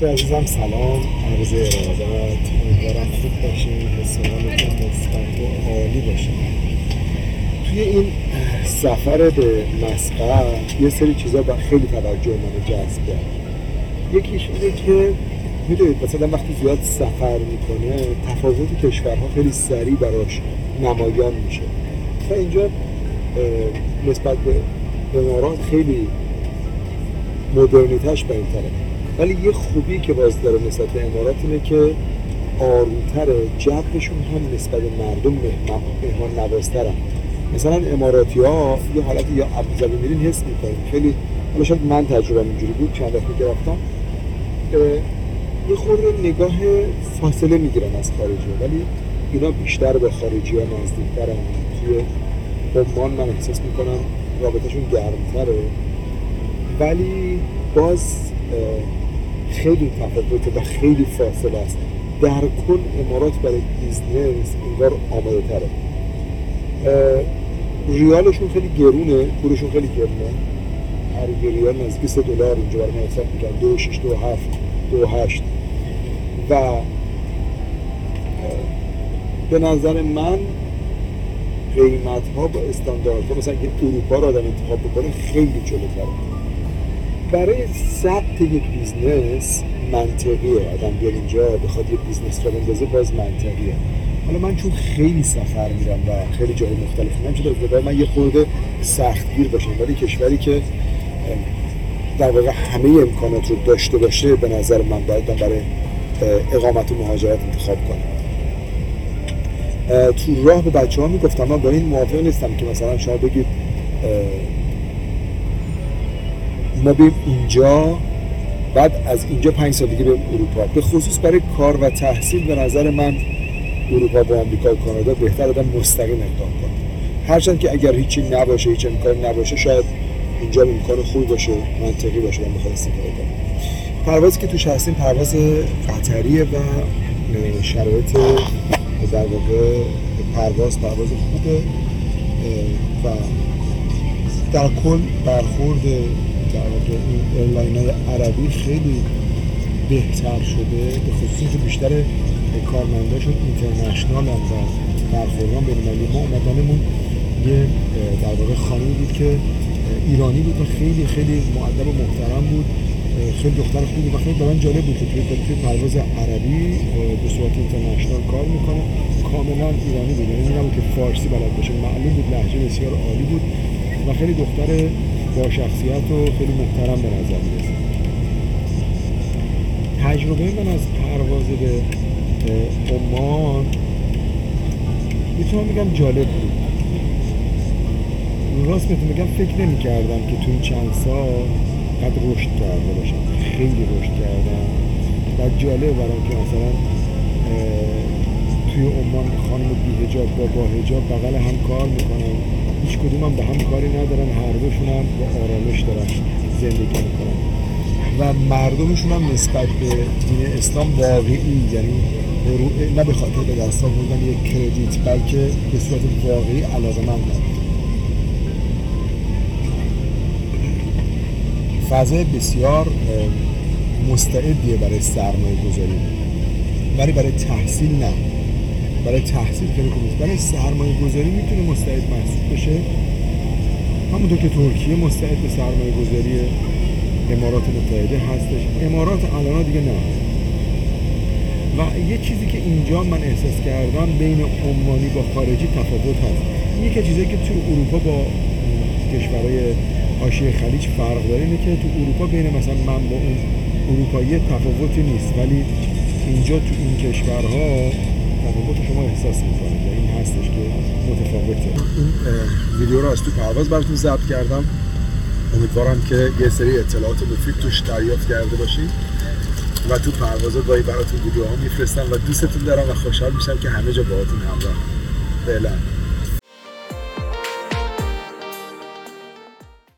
دوست عزیزم سلام. عرض ارادت امیدوارم خوب باشین. حس حالتون مثبت و عالی باشه توی این سفر به مسقط یه سری چیزا با خیلی توجه منو جذب کرد. یکیش اینه که می‌دونید مثلا وقتی زیاد سفر می‌کنه تفاوت کشورها خیلی سریع براش نمایان میشه. و اینجا نسبت به امارات خیلی مدرنیتش به این طرف ولی یه خوبی که باز داره نسبت به امارات اینه که آرومتره جبشون هم نسبت به مردم مهمان نوازترن. مثلا اماراتی ها یه حالتی یا ابوظبی میرین حس می‌کنیم خیلی حالا شاید من تجربه اینجوری بود چند وقتی که رفتم یه خورده نگاه فاصله می‌گیرن از خارجی. ولی اینا بیشتر به خارجی ها نزدیکترن. توی عمان من احساس می‌کنم رابطهشون گرمتره. ولی باز خیلی تفاوته و خیلی فاصله است. در کل امارات برای business انگار آماده تره ریالشون خیلی گرونه پولشون خیلی گرونه. هر ریال نزدیک 3 دلار اینجا برای حساب می‌کنن. دو شش دو هفت دو هشت. و به نظر من قیمت ها با استانداردها مثلا که اروپا رو آدم انتخاب بکنه خیلی جلوتره. برای ثبت یک business منطقیه. آدم بیاد اینجا بخواد یه business راه بندازه باز منطقیه. حالا من چون خیلی سفر میرم و خیلی جای مختلف میرم چون من یه خورده سختگیر باشم. ولی کشوری که در واقع همه امکانات رو داشته باشه به نظر من باید برای اقامت و مهاجرت انتخاب کنم. تو راه به بچه ها می‌گفتم من با این موافق نیستم که مثلا شما بگید ما بیم اینجا بعد از اینجا پنج سال دیگه به اروپا. به خصوص برای کار و تحصیل به نظر من اروپا با آمریکا و کانادا بهتر آدم مستقیم اقدام کنه. هرچند که اگر هیچی نباشه هیچ امکانی نباشه شاید اینجا امکان خوبی باشه منطقی باشه من بخواد استفاده کنم. پروازی که توش هستیم پرواز قطریه و شرایط در واقع پرواز پرواز خوبه و در کل برخورد در واقع این airline های عربی خیلی بهتر شده به خصوصی که بیشتر کارمنداشون international هم و برخوردان بین ما اومدنمون یه در واقع خانمی بود که ایرانی بود و خیلی خیلی معدب و محترم بود. خیلی دختر خوبی و خیلی برای جالب بود که توی پرواز عربی به صورت اینترنشنال کار می‌کنه. کاملا ایرانی بود. یعنی که فارسی بلد باشه. معلوم بود لحجه بسیار عالی بود و خیلی دختر با شخصیت و خیلی محترم به نظر می‌رسه. تجربه من از پرواز به عمان می‌تونم بگم جالب بود. راست بهتون بگم فکر نمی کردم که تو این چند سال قد رشد کرده باشم. خیلی رشد کردم. و جالب برام که مثلا توی عمان خانم بی هجاب با با هجاب بغل هم کار می‌کنن. هیچ کدوم هم به هم کاری ندارن. هر دوشون هم با آرامش دارن زندگی می‌کنن. و مردمشون هم نسبت به دین اسلام واقعی یعنی نه به خاطر به دست آوردن یک کردیت بلکه به صورت واقعی علاقه من فضای بسیار مستعدیه برای سرمایه گذاری ولی برای تحصیل نه. برای تحصیل خیلی خوب برای سرمایه گذاری می‌تونه مستعد محسوب بشه. همونطور که ترکیه مستعد به سرمایه گذاری امارات متحده هستش. امارات الان دیگه نه. و یه چیزی که اینجا من احساس کردم بین عمانی با خارجی تفاوت هست. یکی چیزی که تو اروپا با کشورهای حاشیه خلیج فرق داره اینه که تو اروپا بین مثلا من با اون اروپایی تفاوتی نیست. ولی اینجا تو این کشورها تفاوت شما احساس می‌کنید این هستش که متفاوته؟ این ویدیو رو از تو پرواز براتون ضبط کردم. امیدوارم که یه سری اطلاعات مفید توش دریافت کرده باشید و تو پروازا گاهی براتون ویدیوها میفرستم و دوستتون دارم و خوشحال میشم که همه جا باهاتون همراه. فعلا.